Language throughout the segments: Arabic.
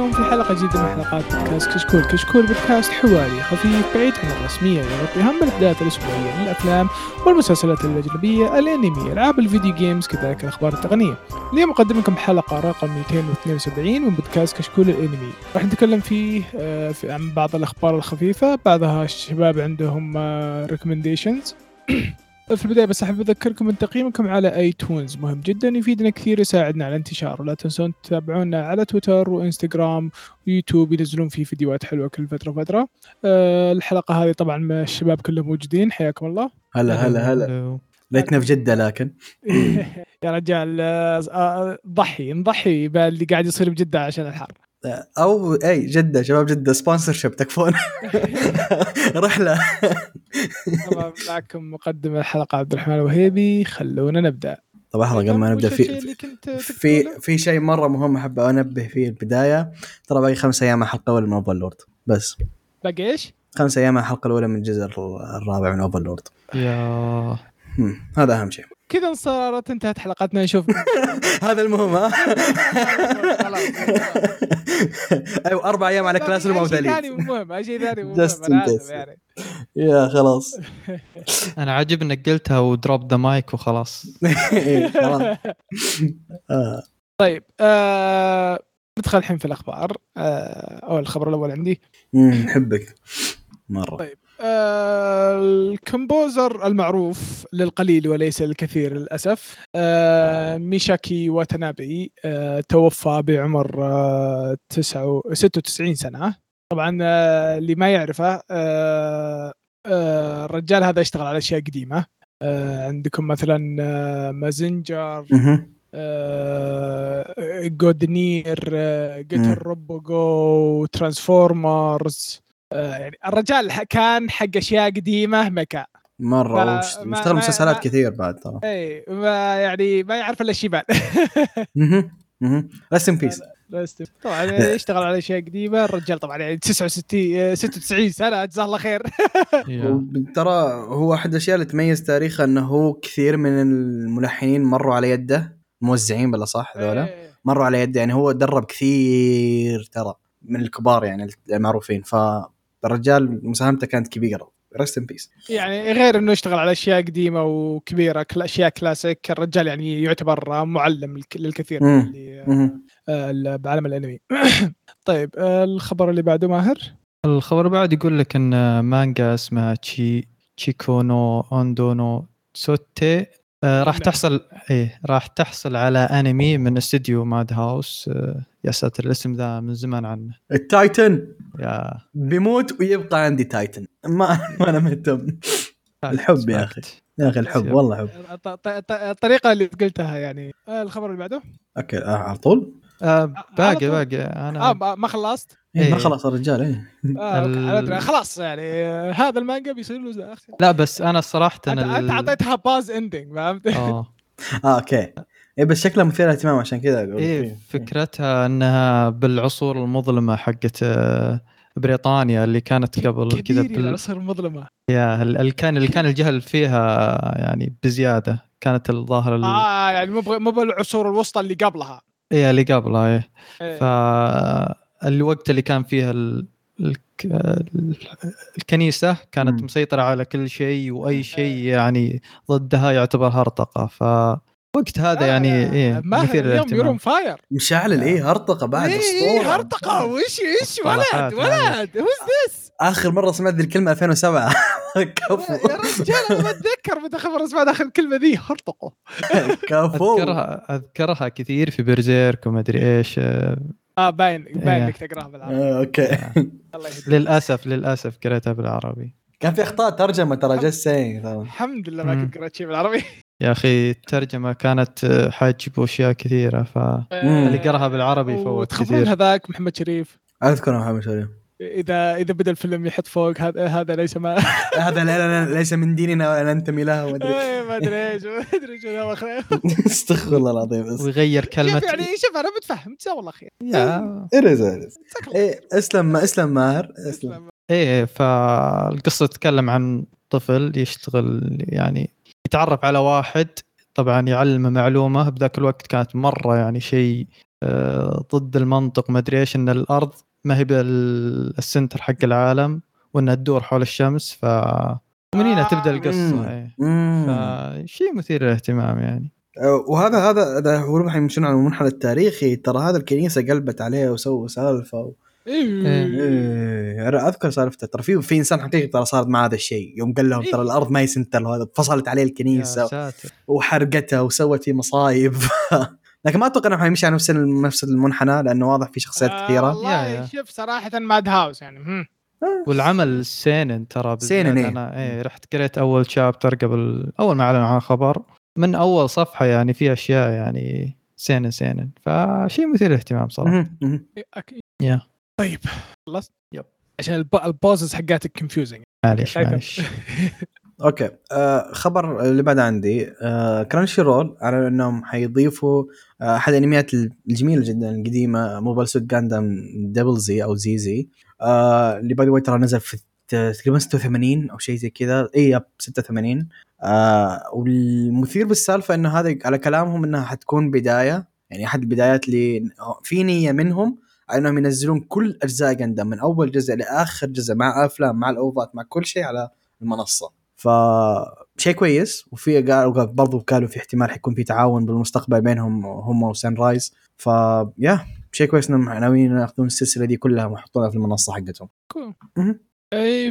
فيكم في حلقة جديدة من حلقات بودكاست كشكول، كشكول بودكاست حواري خفيف بعيد عن الرسمية يغطي أهم الأحداث الأسبوعية للافلام والمسلسلات الأجنبية، الأنمي، ألعاب الفيديو games كذلك الأخبار التقنية. اليوم أقدم لكم حلقة رقم 272 من بودكاست كشكول الأنمي، راح نتكلم فيه آه، عن بعض الأخبار الخفيفة، بعضها الشباب عندهم recommendations في البداية بس أحب أذكركم أن تقييمكم على iTunes مهم جدا يفيدنا كثير يساعدنا على الانتشار. ولا تنسون تتابعونا على تويتر وإنستغرام ويوتيوب ينزلون فيه فيديوهات حلوة كل فترة وفترة. أه الحلقة هذه طبعا مع الشباب كلهم موجودين. حياكم الله. هلا هلا هلا. ليتنا في جدة لكن. يا رجال آه، آه، ضحي نضحي باللي قاعد يصير بجدة عشان الحر. أو إي جدة شباب جدة sponsorship تكفون. رحلة. طبعا معكم مقدم الحلقة عبد الرحمن الوهيبي. خلونا نبدأ. طبعا لحظه قبل ما نبدأ في في في شيء مرة مهم أحب أنبه فيه البداية. ترى باقي خمس أيام الحلقة الأولى من Overlord بس. باقي إيش؟ خمس أيام الحلقة الأولى من الجزء الرابع من اوفرلورد يا هذا أهم شيء كذا صارت انتهت حلقتنا نشوف. هذا المهم ها؟ أيوه أربع أيام على Classroom of ثاني مهم شيء ثاني مهم يعني. يا خلاص. أنا عاجب إنك قلتها و drop the mic وخلاص. إيه، آه. طيب آه، ندخل الحين في الأخبار. آه، أو الخبر الأول عندي. نحبك مرة. طيب. آه الكمبوزر المعروف للقليل وليس الكثير للأسف آه ميشاكي واتنابي آه توفى بعمر آه 96 سنة. طبعا آه اللي ما يعرفه آه آه الرجال هذا اشتغل على أشياء قديمة. آه عندكم مثلا آه مازنجر آه جودنير آه جيتر روبوجو Transformers. آه، يعني الرجال كان حق أشياء قديمة mecha. مرة اشتغل مسلسلات كثير بعد ترى. اي ما يعني ما يعرف إلا الشيبان. rest in peace طبعا يشتغل على أشياء قديمة. الرجال طبعا يعني 69 96 سنة جزاه الله خير. ترى هو احد الأشياء اللي تميز تاريخه إنه هو كثير من الملحنين مروا على يده. موزعين بلا صح ذولا إيه. مروا على يده. يعني هو درب كثير ترى من الكبار يعني المعروفين. ف الرجال مساهمته كانت كبيرة. رست ان بيس يعني غير إنه يشتغل على أشياء قديمة وكبيرة أشياء كلاسيك الرجال يعني يعتبر معلم للكثير من اللي آه، بعالم الأنمي. طيب آه، الخبر اللي بعده ماهر؟ الخبر بعد يقول لك إن مانجا اسمها تشي تشيكونو اوندونو سوتي آه راح نعم. تحصل إيه راح تحصل على أنمي من استديو Madhouse آه يا ساتر الاسم ذا من زمان عنه. ال Titan؟ yeah. بيموت ويبقى عندي Titan. ما ما أنا مهتم. الحب يا أخي. يا أخي الحب والله حب. الطريقة اللي قلتها يعني آه الخبر اللي بعده؟ أوكي على طول. آه باقي باقي. أنا آه ما خلصت. إيه, إيه. ما خلص الرجال إيه. آه. خلاص يعني آه هذا المانجا بيصير له لا بس أنا صراحة انت, ال... أنت أعطيتها pause ending فهمت؟ آه. آه أوكي. اي بس شكلها مثير اهتمام عشان كذا أقول إيه فكرتها إنها بالعصور المظلمة حقت آه، بريطانيا اللي كانت قبل كذا بال... العصور المظلمة. yeah اللي كان اللي كان الجهل فيها يعني بزيادة. كانت الظاهر آه يعني مو مو بالعصور الوسطى اللي قبلها. إيه اللي قبلها إيه, إيه. فالوقت اللي كان فيها ال... الكنيسة كانت م. مسيطرة على كل شيء وأي شيء يعني ضدها يعتبر هرطقة. ف وقت هذا يعني إيه مثير اليوم يورون فاير. مشعل إيه هرطقة بعد إيه أسطورة. هرطقة. وش إيش ولد ولد هوز ذس آخر مرة سمعت ذي الكلمة 2007 كفو. يا رجال أنا ما أتذكر متى خبر سمعت آخر الكلمة ذي. هرطقة. كفو. أذكرها أذكرها كثير في Berserk وما أدري إيش. آه باين باين إيه. إنك تقراها بالعربي. آه، أوكي. للاسف للأسف قريتها بالعربي. كان في أخطاء ترجمه ترى بس الحمد لله ما كنت قريت شيء بالعربي. يا أخي الترجمة كانت حاجب اشياء كثيرة فاللي قرأها بالعربي فوت كثير. هذاك محمد شريف. أذكر محمد شريف. اذا إذا بدأ الفيلم يحط فوق هذا هذا ليس ما هذا لا لا ليس من ديننا ولا ننتمي له ما أدري. ما أدري إيش ما أدري شو استغفر الله العظيم بس. ويغير كلمه يعني شوف أنا متفهم جزاه الله خير. يا إيه اسلم اسلم ماهر اسلم. إيه فالقصة تتكلم عن طفل يشتغل يعني يتعرف على واحد طبعا يعلمه معلومة بذاك الوقت كانت مرة يعني شيء آه، ضد المنطق ما أدري إيش إن الأرض ما هي بال center حق العالم وإنها تدور حول الشمس ف ومن هنا تبدأ مم. القصة إيه. فشيء مثير للاهتمام يعني آه، وهذا هذا هذا هو يمشون على المنحنى التاريخي ترى هذا الكنيسة قلبت عليه وسووا سالفة و... إيه. إيه أنا أذكر سالفته ترى في في إنسان حقيقي ترى صار مع هذا الشيء يوم قال لهم ترى الأرض ما هي center وهذا فصلت عليه الكنيسة وحرقتها وسوت فيه مصايب لكن ما أتوقع إنه حيمشي على نفس نفس المنحنى لأنه واضح في شخصيات آه، كثيرة والله yeah- yeah. شوف صراحة Madhouse يعني هم. والعمل seinen ترى seinen، إيه. أنا إيه رحت قريت أول chapter قبل أول ما اعلنوا عن الخبر من أول صفحة يعني في أشياء يعني seinen seinen فشيء مثير للاهتمام صراحة مهم. إيه،. yeah طيب خلصت؟ yep. عشان ال p- ال pauses حقاتك confusing معليش معليش okay. آه خبر اللي بعد عندي آه Crunchyroll على إنهم حيضيفوا آه أحد الانميات الجميلة جدا القديمة Mobile Suit Gundam Double Z أو ZZ آه اللي by the ترى نزل في تقريبا 86 أو شيء زي كذا. إي yep 86 آه والمثير بالسالفة إنه هذا على كلامهم إنها حتكون بداية يعني أحد البدايات اللي في نية منهم إنهم ينزلون كل أجزاء Gundam من أول جزء لآخر جزء مع أفلام مع الأوفات مع كل شيء على المنصة. فشيء كويس وفي برضو قالوا في احتمال حيكون في تعاون بالمستقبل بينهم هم وسان رايز ف يا شيء كويس إنهم ناويين ياخذون السلسلة دي كلها ويحطونها في المنصة حقتهم كول.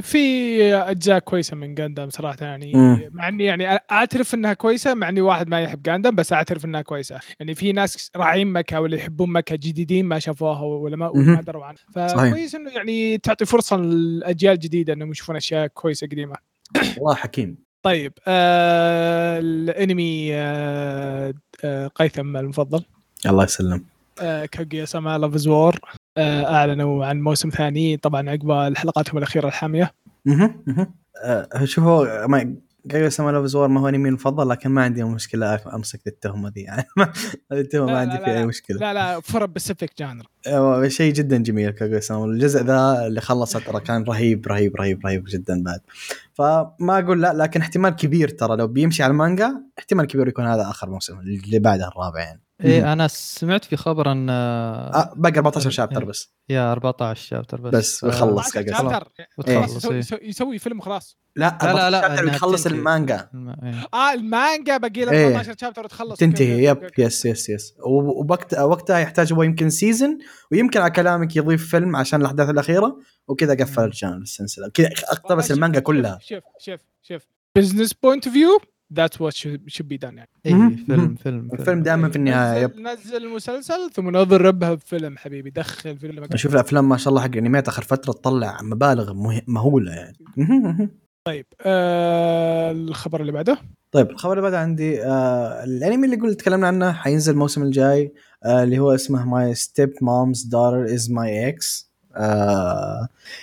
في أجزاء كويسة من جاندام صراحة يعني مم. مع إني يعني أعترف إنها كويسة مع إني واحد ما يحب جاندام بس أعترف إنها كويسة يعني في ناس راعين مكة ولا يحبون مكة جديدين ما شافوها ولا ما. ما دروا عنها. فكويس إنه يعني تعطي فرصة للأجيال الجديدة إنهم يشوفون أشياء كويسة قديمة والله حكيم. طيب آه الانمي آه آه قيثم المفضل. الله يسلم آه Kaguya-sama Love Is War آه أعلنوا عن موسم ثاني طبعا عقب حلقاتهم الأخيرة الحامية. مهم. آه، شوفوا ما قايل sama Love Is War ما هو أنمي المفضل لكن ما عندي مشكلة أمسك التهمة دي. يعني التهمة ما لا، عندي فيها. أي مشكلة. لا لا for specific genre شيء جدا جميل كاغويا سما الجزء ذا اللي خلصه ترى كان رهيب رهيب رهيب رهيب جدا بعد فما أقول لا لكن احتمال كبير ترى لو بيمشي على المانجا احتمال كبير يكون هذا آخر موسم اللي بعده الرابع يعني إيه أنا سمعت في خبر أن آه باقي 14 chapter بس يا 14 chapter بس بس ويخلص. وتخلص يسوي, إيه. يسوي- فيلم خلاص لا لا لا لا 14 chapter إنها يخلص تنتهي. المانجا الم- إيه. آه المانجا باقي له إيه. 14 chapter وتخلص تنتهي yep. yes yes yes ووقت وقتها يحتاج هو يمكن season ويمكن على كلامك يضيف فيلم عشان الأحداث الأخيرة وكذا قفل مم. الجانب السلسلة. كذا أقتبس المانجا كلها. شوف شوف شوف business point of view that's what should be done يعني. إيه مهم. فيلم فيلم الفيلم دائما في النهاية yep. نزل, المسلسل ثم نضربها بفيلم حبيبي دخل فيلم. أشوف الأفلام ما شاء الله حق الأنميات آخر فترة تطلع مبالغ مه- مهولة يعني. طيب آه الخبر اللي بعده؟ طيب الخبر اللي بعد عندي آه الأنمي اللي قلت تكلمنا عنه حينزل الموسم الجاي. آه اللي هو اسمه My Stepmom's Daughter Is My Ex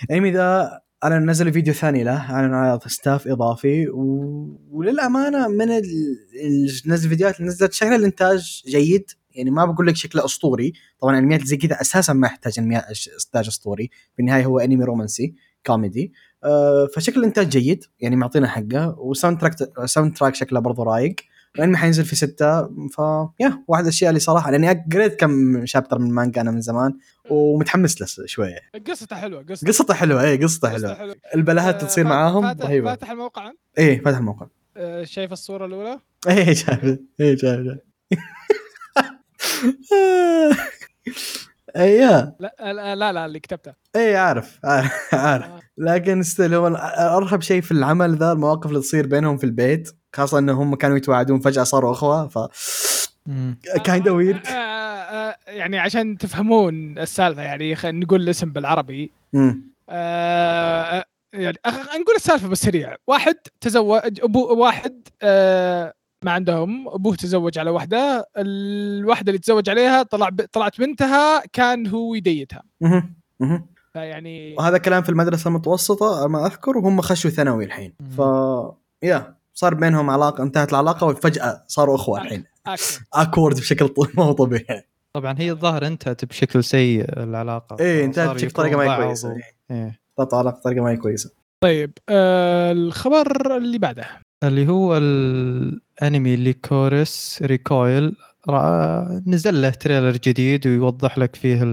الانمي ذا أنا نزل فيديو ثاني له. على staff إضافي. و... وللأمانة من ال... نزل الفيديوهات اللي نزلت شكل الإنتاج جيد. يعني ما بقول لك شكله أسطوري. طبعا الانميات زي كذا أساسا ما يحتاج انميات إنتاج أسطوري. في النهاية هو انمي رومانسي كوميدي آه، فشكل الإنتاج جيد. يعني معطينا حقه. و soundtrack soundtrack شكله برضه رايق. الانمي حينزل في ستة ف يا واحد الأشياء اللي صراحة لأني قريت كم شابتر من المانجا أنا من زمان ومتحمس له شوية. قصته حلوة قصته. قصته حلوة اي قصته حلوة. البلاهات اللي تصير آه، معاهم؟ فاتح رهيبة. فاتح الموقع؟ إيه فتح الموقع. آه، شايف الصورة الأولى؟ إيه شايف إيه شايف. يا لا لا لا, اللي كتبته إيه عارف عارف, عارف. آه. لكن ستيل هو أرهب شيء في العمل ذا المواقف اللي تصير بينهم في البيت خاصة انه هم كانوا يتواعدون فجأة صاروا أخوة ف. kinda weird آه، آه، يعني عشان تفهمون السالفة يعني خلينا نقول الاسم بالعربي آه، يعني نقول السالفة بالسريع واحد تزوج أبو واحد آه، ما عندهم أبوه تزوج على واحدة الواحدة اللي تزوج عليها طلع ب... طلعت بنتها كان هو ي date ها. فيعني وهذا كلام في المدرسة المتوسطة ما أذكر وهم خشوا ثانوي الحين. ف yeah صار بينهم علاقة انتهت العلاقة وفجأة صاروا إخوة الحين. awkward بشكل هو طبيعي. طبعا هي الظاهر انتهت بشكل سيء العلاقة. إيه انتهت صار بشكل طريقه ما هي كويسة. طلعت علاقة بطريقة ما هي كويسة. طيب آه الخبر اللي بعده. اللي هو الانمي Lycoris Recoil نزل له trailer جديد ويوضح لك فيه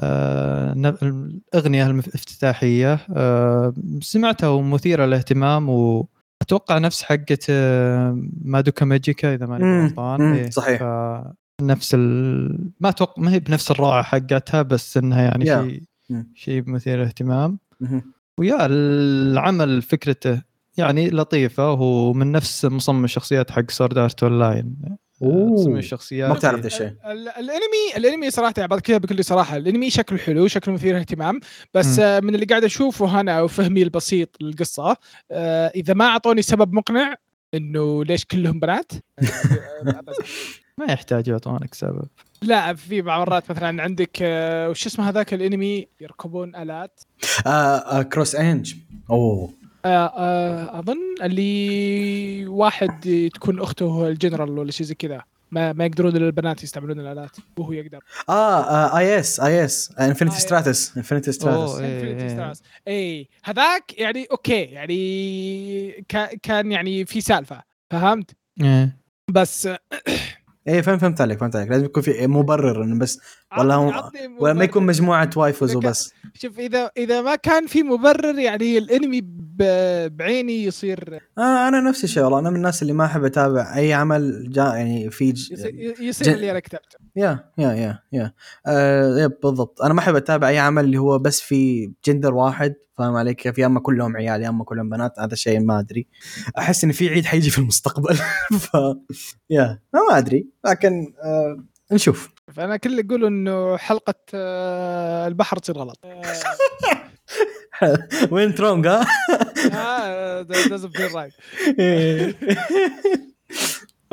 آه، الأغنية الافتتاحية آه، سمعتها ومثيرة للاهتمام واتوقع نفس حقة آه، Madoka Magica إذا ماني غلطان إيه، صحيح. نفس ال... ما أتوقع ما هي بنفس الروعه حقتها بس إنها يعني. شيء. شيء مثير للاهتمام. و yeah العمل فكرته يعني لطيفة وهو من نفس مصمم الشخصيات حق Sword Art Online. مصمم الشخصيات. ما بتعرف ذا. الشيء. ال- ال- الأنمي الأنمي صراحة يعني بعد كذا بكل صراحة الأنمي شكله حلو شكله مثير اهتمام بس مم. آه، من اللي قاعد اشوفه أنا وفهمي البسيط للقصة آه، إذا ما أعطوني سبب مقنع إنه ليش كلهم بنات آه، ما يحتاج يعطونك سبب. لا في بعض المرات مثلا عندك وش اسمه هذاك الأنمي؟ يركبون آلات. آه آه Cross Ange أوه. أظن اللي واحد تكون أخته الجنرال ولا شيء زي كذا ما ما يقدرون إلا البنات يستعملون الآلات وهو يقدر آه IS IS Infinite IS. Stratos Infinite Stratos. إيه، إيه. Stars. اي هذاك يعني okay يعني كا- كان يعني في سالفة فهمت إيه. بس إيه فهمت فهمت عليك فهمت عليك. لازم يكون في مبرر إنه بس هو- عطني ولا ما يكون. مجموعة waifus وبس. شوف اذا إذا ما كان في مبرر يعني الإنمي ب- بعيني يصير آه أنا نفس الشيء والله. أنا من الناس اللي ما أحب أتابع أي عمل جا يعني في ج... يصير, يصير جن- اللي أنا كتبته. يا يا يا يا. آه يب بالضبط. أنا ما أحب أتابع أي عمل اللي هو بس في جندر واحد. فاهم علي كيف؟ يا أما كلهم عيال يا أما كلهم بنات هذا شيء ما أدري. أحس إن في عيد حيجي في المستقبل. ف يا ما أدري لكن آه نشوف. فأنا كل اللي اقوله إنه حلقة آه، البحر تصير غلط. went wrong ها؟ that doesn't feel right.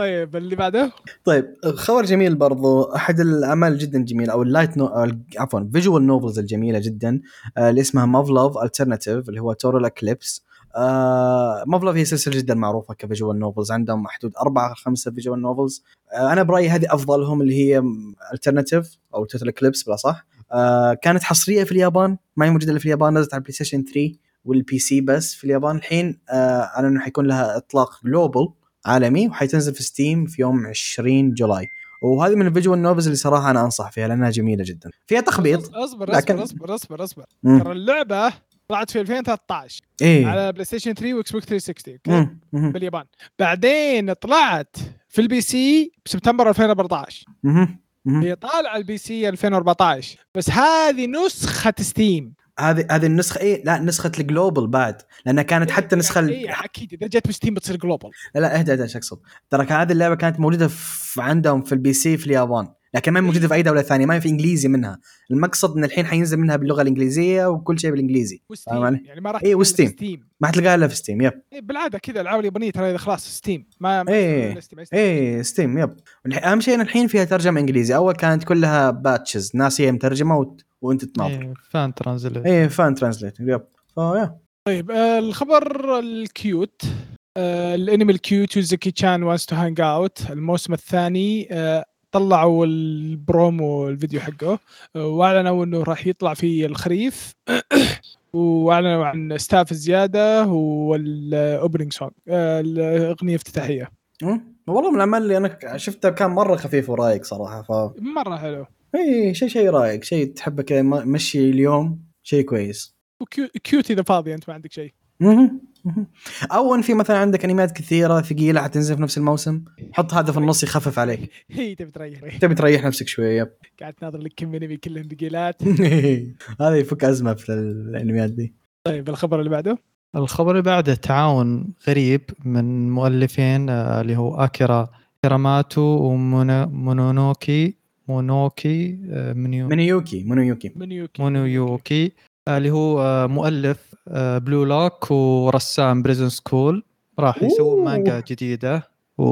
طيب اللي بعده؟ طيب خبر جميل برضو. أحد الأعمال جدا جميل أو ال light no عفوا visual novels الجميلة جدا آه، اللي اسمها Muv-Luv Alternative اللي هو Total Eclipse آه Muv-Luv هي سلسلة جدا معروفة ك visual novels عندهم حدود أربعة خمسة visual novels آه أنا برأيي هذه أفضلهم اللي هي Alternative أو Total Eclipse بلا صح؟ آه كانت حصرية في اليابان ما هي موجودة إلا في اليابان نزلت على ال PlayStation 3 وال PC بس في اليابان. الحين على إنه حيكون لها إطلاق global عالمي وحيتنزل في Steam في يوم 20 July وهذه من ال visual novels اللي صراحة أنا أنصح فيها لأنها جميلة جدا فيها تخبيط أصبر لكن- أصبر أصبر أصبر. ترى اللعبة طلعت في 2013 إيه على PlayStation 3 و Xbox 360 okay. مم. باليابان بعدين طلعت في ال PC بسبتمبر 2014 مم. مم. هي طالعة ال PC 2014 بس هذه نسخة Steam هذه هذه النسخة إيه لا نسخة ال global بعد لأنها كانت حتى نسخة ال- اي أكيد إذا جت ب Steam بتصير global لا لا اهدى اهدى إيش أقصد؟ ترى هذه اللعبة كانت موجودة في عندهم في ال PC في اليابان لكن ما هي موجودة في أي دولة ثانية ما هي في إنجليزي منها. المقصد إن الحين حينزل منها باللغة الإنجليزية وكل شيء بالإنجليزي. و Steam فاهم؟ يعني ما راح إيه، تنزل و Steam. Steam. ما حتلقاها إلا في Steam yep. إيه بالعادة كذا الألعاب اليابانية ترى خلاص Steam. ما ما إيه. يستخدمون Steam، yep. أهم شيء إن الحين فيها ترجمة إنجليزي أول كانت كلها patches ناس هي مترجمة وت... وانت تناظر إيه، fan translate إيه fan translate yep. ف yeah طيب آه الخبر ال cute الانمي ال cute Uzaki-chan Wants to Hang Out الموسم الثاني آه طلعوا البرومو الفيديو حقه. آه واعلنوا إنه راح يطلع في الخريف. واعلنوا عن staff زيادة وال opening song الأغنية افتتاحية. مم. والله من الاعمال اللي أنا شفتها كان مرة خفيف ورايق صراحة ف مرة حلو. اي شيء شيء رايق شيء تحبه كذا مشي اليوم شيء كويس. وكيوت إذا فاضي أنت ما عندك شيء. أو ان في مثلا عندك انميات كثيرة ثقيلة حتنزل في نفس الموسم حط هذا في النص يخفف عليك. هي تبي تريح. تبي تريح نفسك شوي يب. قاعد تناظر لك كم أنمي كلهم ثقيلات. هذا يفك أزمة في الأنميات دي. طيب الخبر اللي بعده؟ الخبر اللي بعده تعاون غريب من مؤلفين آه، اللي هو آكيرا كيراماتو ومونونوكي مونوكي آه، منيو منيوكي منيوكي. منيوكي. مونويوكي آه، اللي هو آه، مؤلف بلو لوك ورسام بريزن سكول راح يسوون أوه. مانجا جديدة. و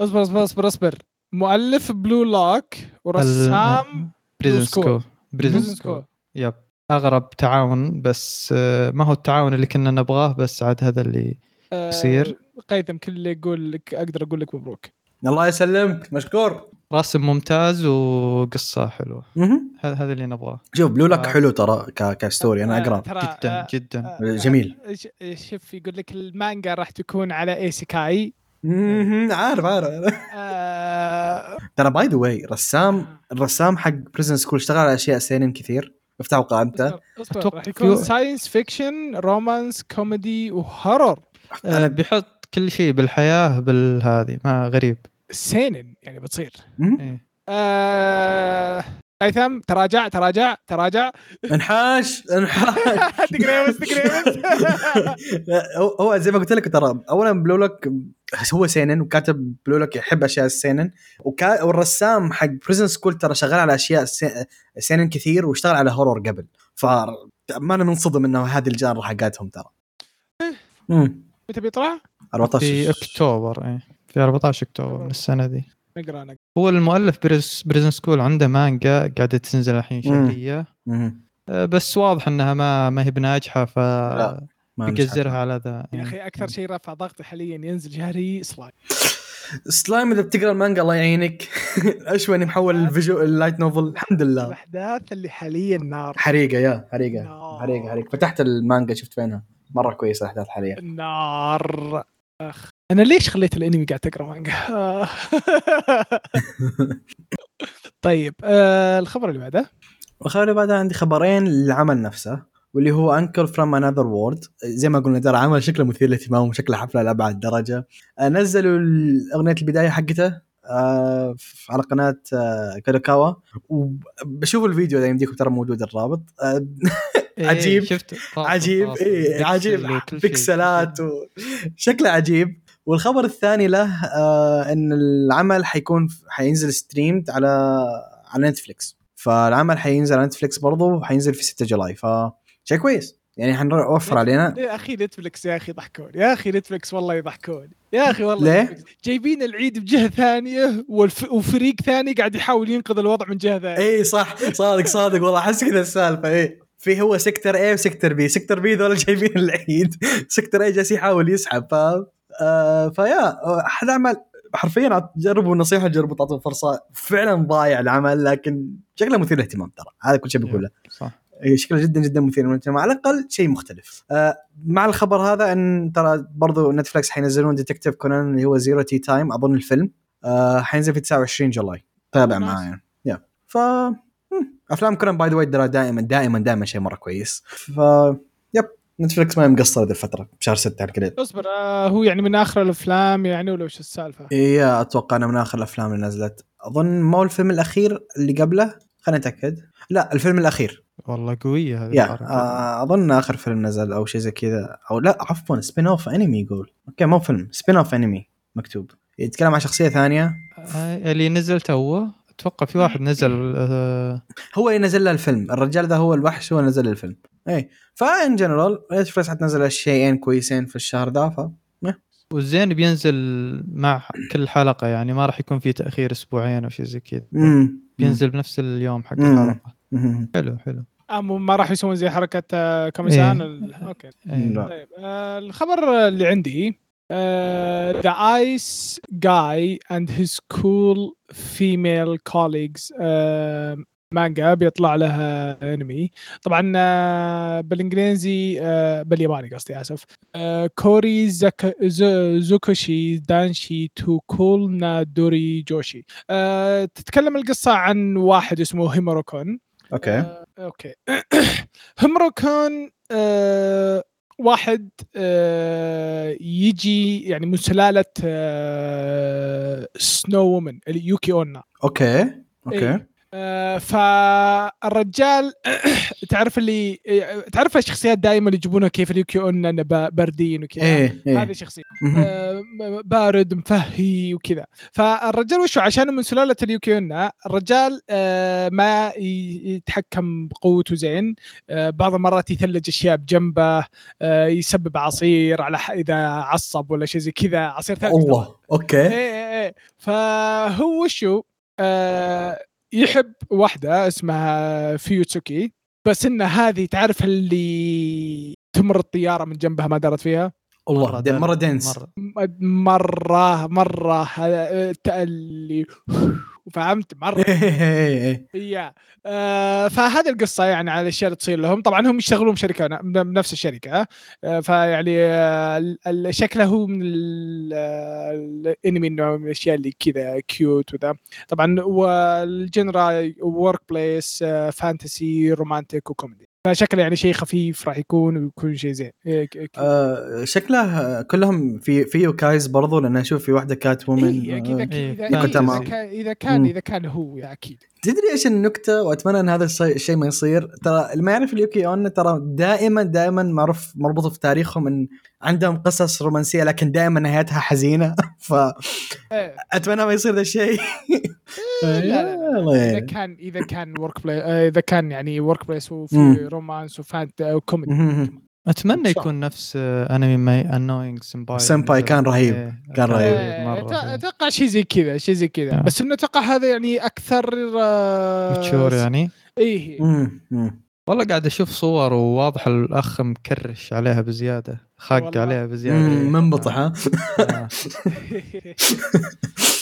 اصبر اصبر اصبر اصبر. مؤلف بلو لوك ورسام بريزن School. سكول Prison School. Yep أغرب تعاون بس ما هو التعاون اللي كنا نبغاه بس عاد هذا اللي يصير. هيثم كل اللي يقول لك أقدر أقول لك مبروك. الله يسلمك. مشكور. رسم ممتاز وقصة حلوة. هذا هذا اللي نبغاه. شوف Blue Lock آه. حلو ترى ك story أنا آه، أقرأ. جدا آه، جدا. جميل. ش- شوف يقول لك المانجا راح تكون على isekai. عارف عارف. ترى by the way رسام الرسام حق Prison School اشتغل على أشياء seinen كثير. افتحوا قائمته. راح يكون في- science fiction romance comedy و horror آه، بيحط كل شيء بالحياة بالهذه ما غريب. seinen يعني بتصير. إيه. آه... هيثم تراجع تراجع تراجع. انحاش انحاش. تقريبس تقريبس لا، هو هو زي ما قلت لك ترى اولا Blue Lock هو seinen وكاتب Blue Lock يحب أشياء ال seinen. وكا والرسام حق Prison School ترى شغال على أشياء sei- seinen كثير واشتغل على horror قبل. ف ما أنا منصدم إنه هذه ال genre حقاتهم ترى. امم متى بيطلع؟ 14 في أكتوبر إيه. في 14 أكتوبر من السنة دي. نقرأ نقرأ. هو المؤلف Pris- Prison School عنده مانجا قاعدة تنزل الحين. شهريه. آه، بس واضح إنها ما ما هي بناجحة ف بيقزرها على ذا يا أخي أكثر شيء رفع ضغطي حاليا ينزل شهري سلايم. سلايم إذا بتقرأ المانجا الله يعينك. أشوى إني محول الفيجو ال light novel. الحمد لله. الأحداث اللي حاليا نار. حريقة يا حريقة. نار. حريقة حريقة. فتحت المانجا شفت فينها. مرة كويسة الأحداث حاليا. نار. أخ. أنا ليش خليت الأنمي قاعد تقرأ مانجا آه. طيب آه الخبر اللي بعده؟ الخبر اللي بعدها عندي خبرين للعمل نفسه واللي هو Uncle from Another World زي ما قلنا ترى عمل شكله مثير للاهتمام وشكله حفلة لأبعد درجة. آه، نزلوا اغنيه البداية حقته آه، على قناة آه، كادوكاوا وبشوف الفيديو إذا يمديكم ترى موجود الرابط. آه، إيه، عجيب. شفت راسه- عجيب. بيكسل عجيب. بكسلات و... شكله عجيب. والخبر الثاني له آه إن العمل حيكون حينزل streamed على على نتفليكس فالعمل حينزل على نتفليكس برضه وحينزل في 6 July. ف شيء كويس. يعني حنوفر علينا. يا أخي نتفلكس يا أخي يضحكون يا أخي نتفلكس والله يضحكون يا أخي والله ليه؟ نتفلكس. جايبين العيد بجهة ثانية والف... وفريق ثاني قاعد يحاول ينقذ الوضع من جهة ثانية. اي صح. صادق صادق. والله أحس كذا السالفة. اي في هو sector A و sector B sector B ذول جايبين العيد. sector A جالس يحاول يسحب ف آه فيا أحد أعمال حرفيا جربوا النصيحة جربوا تعطوا فرصة فعلا ضايع العمل لكن شكله مثير للاهتمام ترى هذا كل شيء بقوله صح. إيه، شكله جدا جدا مثير للاهتمام على الأقل شيء مختلف. آه مع الخبر هذا إن ترى برضو نتفلكس حينزلون Detective Conan اللي هو Zero Tea Time أظن الفيلم آه حينزل في 29 July. تابع Oh. معايا. يا. ف. أفلام كونان by the way دائما دائما دائما شيء مرة كويس. ف نتفلكس ما هي مقصرة ذي الفترة بشهر 6 على القليل. اصبر آه هو يعني من آخر الأفلام يعني ولا وش السالفة؟ اي أتوقع إنه من آخر الأفلام اللي نزلت. أظن مو الفيلم الأخير اللي قبله؟ خلينا نتاكد لا الفيلم الأخير. والله قوية هذه. آه، أظن آخر فيلم نزل أو شيء زي كذا. أو لا عفوا spin-off أنمي يقول. Okay مو فيلم spin-off أنمي مكتوب. يتكلم عن شخصية ثانية. آه، اللي نزل توه. أتوقع في واحد نزل آه، هو اللي نزل له الفيلم. الرجال ذا هو الوحش هو نزل الفيلم. اي ف in general نتفلكس حتنزل شيئين كويسين في الشهر ذا ف والزين بينزل مع كل حلقة يعني ما راح يكون في تأخير أسبوعين أو شيء زي كذا. بينزل بنفس اليوم حق. الحلقة. حلو حلو. ما راح يسوون زي حركة آه كوميسان؟ إيه. ال- okay. إيه. طيب. آه الخبر اللي عندي The Ice Guy and his cool female colleagues آه مانجا بيطلع لها انمي. طبعا آه بالإنجليزي آه بالياباني قصدي آسف. آه كوري زك ز- زوكوشي دانشي تو كول نادوري جوشي تتكلم القصة عن واحد اسمه هيموروكون أوكي. أوكي. همروكون آه واحد يجي يعني من سلالة snow woman yuki onna. Okay okay. إيه. فالرجال تعرف اللي تعرف الشخصيات دائما اللي يجيبونها كيف؟ ال yuki با- باردين وكذا. إيه هذه إيه شخصيه. آه، بارد مفهي وكذا. فالرجال وشو؟ عشان من سلالة ال yuki onna الرجال آه، ما يتحكم بقوته زين. آه، بعض المرات يثلج أشياء بجنبه آه، يسبب عصير على إذا عصب ولا شيء زي كذا عصير ثلج. الله okay. إيه. فهو وشو؟ آه يحب واحدة اسمها فيوتسوكي بس إن هذه تعرف اللي تمر الطيارة من جنبها ما دارت فيها؟ الله دل- مرة dense. مرة. م- مرة مرة هذا الت- اللي وفهمت مرة. yeah. آه فهذه القصة يعني على الأشياء اللي تصير لهم. طبعا هم يشتغلون بشركة بنفس الشركة. آه فيعني آه شكله هو من آه، الأنمي إنه من الأشياء اللي كذا cute وذا. طبعا وال genre workplace fantasy romantic و comedy فشكله يعني شيء خفيف راح يكون ويكون شيء زين إيه، آه شكله كلهم في في yokais برضو لأن أشوف في واحدة cat woman إيه، أكيد أكيد إيه، إذا fantasy. إذا كان إذا كان. إذا كان هو yeah أكيد تدري إيش النكتة وأتمنى إن هذا الشيء ما يصير ترى اللي ما يعرف اليوكي أون ترى دائما دائما معروف مربوط في تاريخهم إن عندهم قصص رومانسية لكن دائما نهايتها حزينة فاتمنى إيه. ما يصير ذا الشيء الله إذا. كان إذا كان workplace إذا كان يعني workplace وفي. romance و fantasy و comedy. أتمنى. يكون نفس آه، انمي ماي انوينج سمباي سمباي كان رهيب. إيه، كان رهيب. آه، مره أتوقع شيء زي كذا شيء زي كذا آه. بس إنه أتوقع هذا يعني أكثر آه، mature يعني إيه. مم. والله قاعد أشوف صور وواضح الأخ مكرش عليها بزيادة خاق. عليها بزيادة. منبطح ها آه.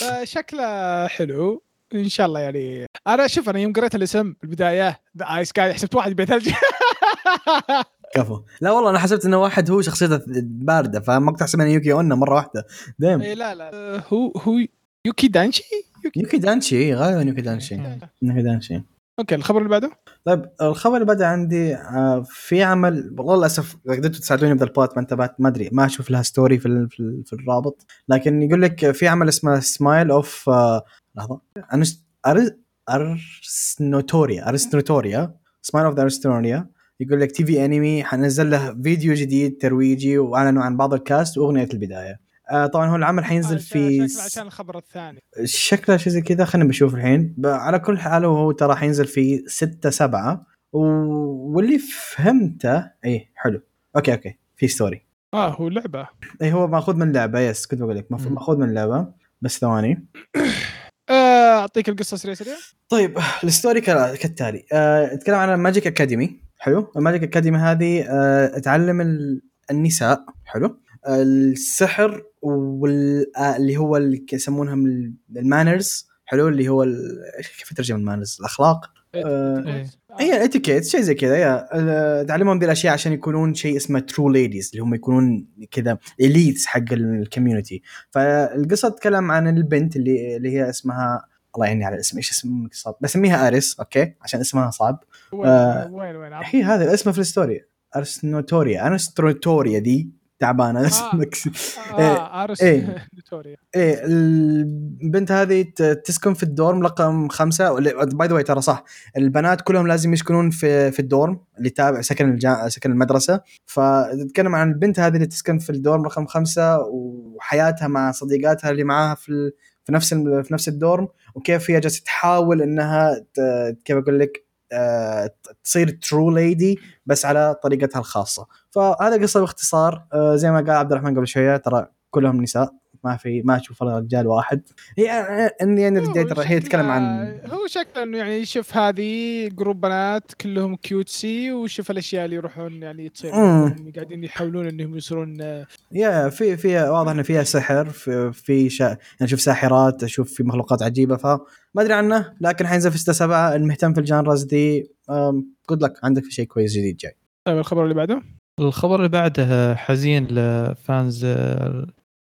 آه، شكله حلو إن شاء الله يعني أنا شوف أنا يوم قريت الاسم البداية the ice قاعد حسبت واحد يبيع ثلج كفو لا والله أنا حسبت إنه واحد هو شخصيته باردة فما كنت احسب انه يوكي اون مرة واحدة. دايم. إيه، لا لا آه، هو هو يوكي دانشي؟ يوكي. يوكي دانشي غالبا يوكي دانشي. يوكي دانشي. أوكي الخبر اللي بعده؟ طيب الخبر اللي بعده عندي آه، في عمل والله للأسف قدرتوا تساعدوني بالبوت ما انتبهت ما أدري ما أشوف لها story في في, في الرابط. لكن يقول لك في عمل اسمه smile of لحظة. أنس- أرس- أرسنوتوريا أرسنوتوريا. smile of the ارسنوتوريا يقول لك TV أنمي حنزل له فيديو جديد ترويجي وأعلنوا عن بعض ال cast وأغنية البداية. آه طبعا هو العمل حينزل آه، في شكله عشان الخبر الثاني. شكله شيء زي كذا خلينا بنشوف الحين. على كل حال هو ترى حينزل في 6 7 و... واللي فهمته إيه حلو. أوكي أوكي في story آه هو لعبة. اي هو مأخوذ من لعبة yes كنت بقول لك. مأخوذ من لعبة بس ثواني. آه، أعطيك القصة سريع سريع. طيب ال story كالتالي. آه، اتكلم عن ال magic academy حلو. ال magic academy هذه آه، تعلم ال- النساء. حلو. السحر واللي هو اللي يسمونهم ال- ال manners. حلو. اللي هو ال- كيف اترجم ال manners؟ الأخلاق. آه، إيه. هي اتيكيت شيء زي كذا yeah. آه، تعلمهم ذي الأشياء عشان يكونون شيء اسمه true ladies اللي هم يكونون كذا elites حق ال community فالقصة تتكلم عن البنت اللي اللي هي اسمها الله يعيني على الاسم. إيش اسم صعب. بسميها آريس أوكي؟ عشان اسمها صعب. وين آه، وين وين؟ هي هذا اسمها في ال story. أرسنوتوريا. أرسنوتوريا دي تعبانة آه. اسمك. آه ارس إيه. فيكتوريا إيه البنت هذه تسكن في ال dorm رقم خمسة. by the ترى صح. البنات كلهم لازم يسكنون في في ال dorm. اللي تابع سكن الجا... سكن المدرسة. فتتكلم عن البنت هذه اللي تسكن في ال dorm رقم خمسة وحياتها مع صديقاتها اللي معاها في. في نفس. في نفس ال dorm وكيف هي جالسة تحاول إنها. كيف أقول لك آه، تصير true lady بس على طريقتها الخاصة فهذا قصة باختصار آه، زي ما قال عبد الرحمن قبل شوية ترى كلهم نساء ما في ما أشوف ولا رجال واحد. هي اني أنا هو هي تتكلم عن هو شكله إنه يعني شوف هذه group بنات كلهم cutesy وشوف الأشياء اللي يروحون يعني تصير قاعدين يحاولون إنهم يصيرون yeah في في واضح ان فيها سحر في, في شا... يعني أشوف ساحرات أشوف في مخلوقات عجيبة فما أدري عنه لكن حينزل في 6 7 المهتم في ال genres دي good luck عندك شيء كويس جديد جاي. طيب الخبر اللي بعده؟ الخبر اللي بعده حزين ل fans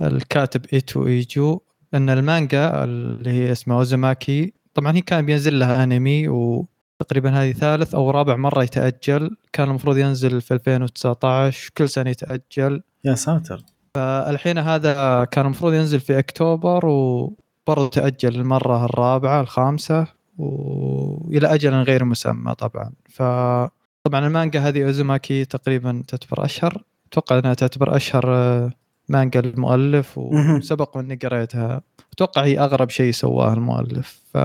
الكاتب إيتو إيجو أن المانجا اللي هي اسمها اوزوماكي طبعا هي كان بينزل لها أنمي وتقريبا هذه ثالث أو رابع مرة يتأجل. كان المفروض ينزل في 2019 كل سنة يتأجل. يا ساتر. الحين هذا كان المفروض ينزل في أكتوبر وبرضه تأجل المرة الرابعة الخامسة وإلى أجل غير مسمى طبعا. ف طبعا المانجا هذه اوزوماكي تقريبا تعتبر أشهر. أتوقع أنها تعتبر أشهر مانجا المؤلف. وسبق واني قريتها. أتوقع هي أغرب شيء سواه المؤلف ف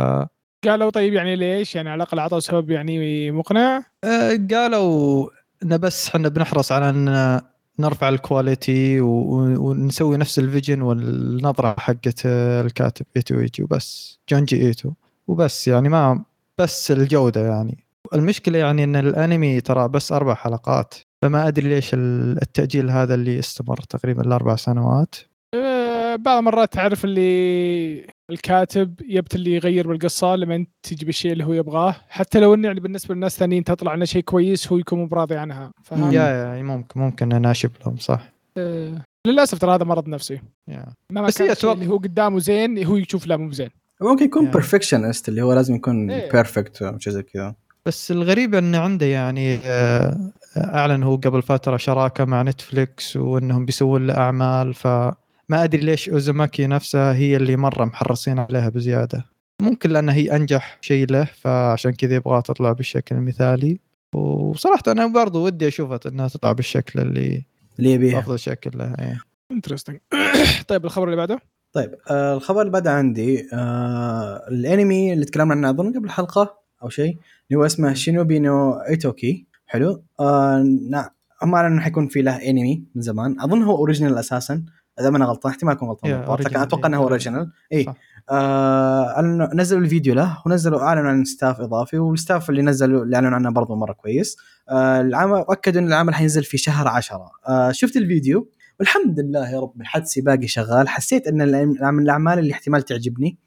قالوا طيب يعني ليش؟ يعني على الأقل أعطوا سبب يعني مقنع؟ آه، قالوا ان بس إحنا بنحرص على أن نرفع ال quality ونسوي نفس ال vision والنظرة حقت الكاتب إيتو إيتو وبس جونجي إيتو. وبس يعني ما بس الجودة يعني. المشكلة يعني إن الأنمي ترى بس أربع حلقات. فما أدري ليش ال- التأجيل هذا اللي استمر تقريبا الاربع سنوات. آه، بعض المرات تعرف اللي الكاتب يبت اللي يغير بالقصة لما تجي بالشيء اللي هو يبغاه. حتى لو إنه يعني بالنسبة للناس الثانيين تطلع انه شيء كويس هو يكون مو براضي عنها. فاهم؟ yeah yeah ممكن ممكن اناشب لهم صح. آه، للأسف ترى هذا مرض نفسي. yeah. ما بس هي الشيء أتوقع- اللي هو قدامه زين هو يشوف لا مو زين. ممكن يكون. perfectionist اللي هو لازم يكون إيه. perfect أو شيء زي كذا. بس الغريب انه عنده يعني آه، أعلن هو قبل فترة شراكة مع نتفليكس وإنهم بيسوون له أعمال فما أدري ليش اوزوماكي نفسها هي اللي مرة محرصين عليها بزيادة. ممكن لأن هي أنجح شيء له فعشان كذا يبغاها تطلع بالشكل المثالي. وصراحة أنا برضو ودي أشوفها إنها تطلع بالشكل اللي اللي يبيها. أفضل شكل لها إيه. interesting طيب الخبر اللي بعده؟ طيب آه الخبر اللي بعده عندي آه الأنمي اللي تكلمنا عنه أظن قبل حلقه أو شيء اللي هو اسمه Shinobi no Ittoki. حلو. آه نعم هم اعلنوا إنه حيكون في له انمي من زمان. أظن هو original أساسا. إذا ما أنا غلطان احتمال أكون غلطان لكن أتوقع إنه هو. original اي. آه نزلوا الفيديو له ونزلوا أعلنوا عن staff إضافي وال staff اللي نزلوا اللي أعلنوا عنه برضه مرة كويس. آه العمل اكدوا إن العمل حينزل في شهر عشرة. آه شفت الفيديو؟ والحمد لله يا رب حدسي باقي شغال. حسيت إن من الأعمال اللي احتمال تعجبني.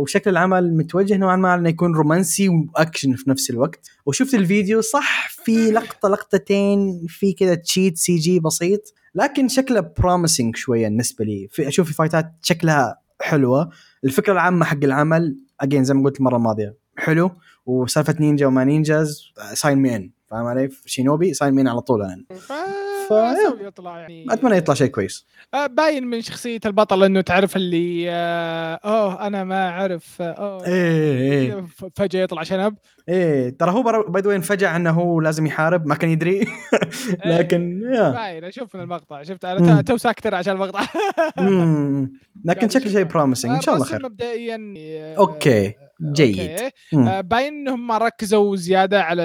وشكل العمل متوجه نوعا ما إنه يكون رومانسي وأكشن في نفس الوقت. وشفت الفيديو صح في لقطة لقطتين في كذا تشيت CG بسيط لكن شكله promising شوية بالنسبة لي. في أشوف الفايتات شكلها حلوة. الفكرة العامة حق العمل اجين زي ما قلت المرة الماضية حلو. وسالفة نينجا وما نينجاز ساين مي ان فاهم علي؟ شينوبي ساين مي ان على طول أنا. ف... أسوي يطلع يعني. أتمنى يطلع شيء كويس. آه، باين من شخصية البطل إنه تعرف اللي آه، أوه أنا ما أعرف آه، أوه. إيه إيه ف- فجأة يطلع شنب. إيه ترى هو باي ذا انفجع إنه هو لازم يحارب ما كان يدري. لكن يا. باين أشوف من المقطع شفت. أنا تو ساكتر عشان المقطع. لكن شكله شيء promising إن شاء الله خير. مبدئيا okay جيد. آه، باين إنهم ما ركزوا زيادة على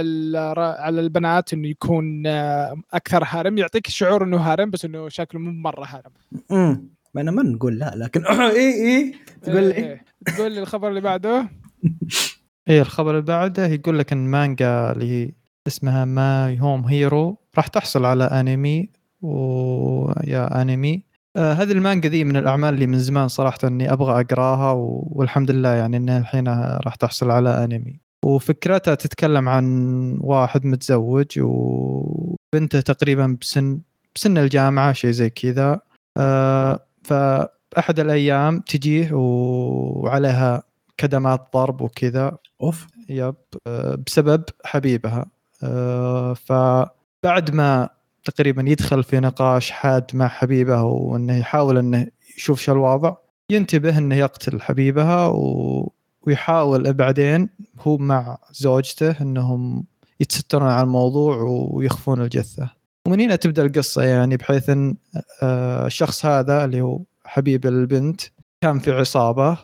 على البنات إنه يكون آه، أكثر harem. يعطيك الشعور إنه harem بس إنه شكله مو مرة harem. امم ما أنا ما نقول لا لكن اي اي تقول إيه. تقول لي الخبر اللي بعده. إيه الخبر اللي بعده يقول لك إن مانجا اللي اسمها My Home Hero راح تحصل على أنمي ويا أنمي. آه هذه المانجا ذي من الأعمال اللي من زمان صراحة إني أبغى أقراها و... والحمد لله يعني انها الحين راح تحصل على أنمي. وفكرتها تتكلم عن واحد متزوج وبنته تقريبا بسن بسن الجامعة شيء زي كذا. آه فأحد الأيام تجيه وعليها كدمات ضرب وكذا. أوف. يب. آه، بسبب حبيبها. آه، فبعد ما تقريبا يدخل في نقاش حاد مع حبيبه وإنه يحاول إنه يشوف شو الوضع ينتبه إنه يقتل حبيبها و... ويحاول بعدين هو مع زوجته إنهم يتسترون على الموضوع ويخفون الجثة. ومن هنا تبدأ القصة يعني بحيث إن آه، الشخص هذا اللي هو حبيب البنت كان في عصابة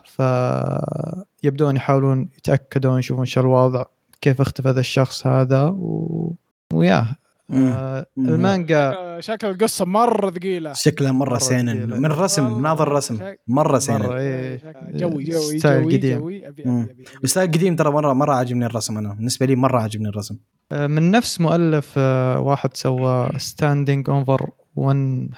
فيبدون يحاولون يتأكدون يشوفون شو الوضع كيف اختفى ذا الشخص هذا و... وياه. آه. المانجا آه، شكل القصة مرة ثقيلة شكلها مرة مرة سينن ثقيلة. من الرسم والله ناظر رسم شك- مرة مرة سينن إيه. جوي جوي ستايل جوي قديم. جوي أبي. الستايل القديم ترى مره مرة عاجبني الرسم أنا بالنسبة لي مرة عاجبني الرسم آه، من نفس مؤلف آه، واحد سوى ستاندينج اوفر 100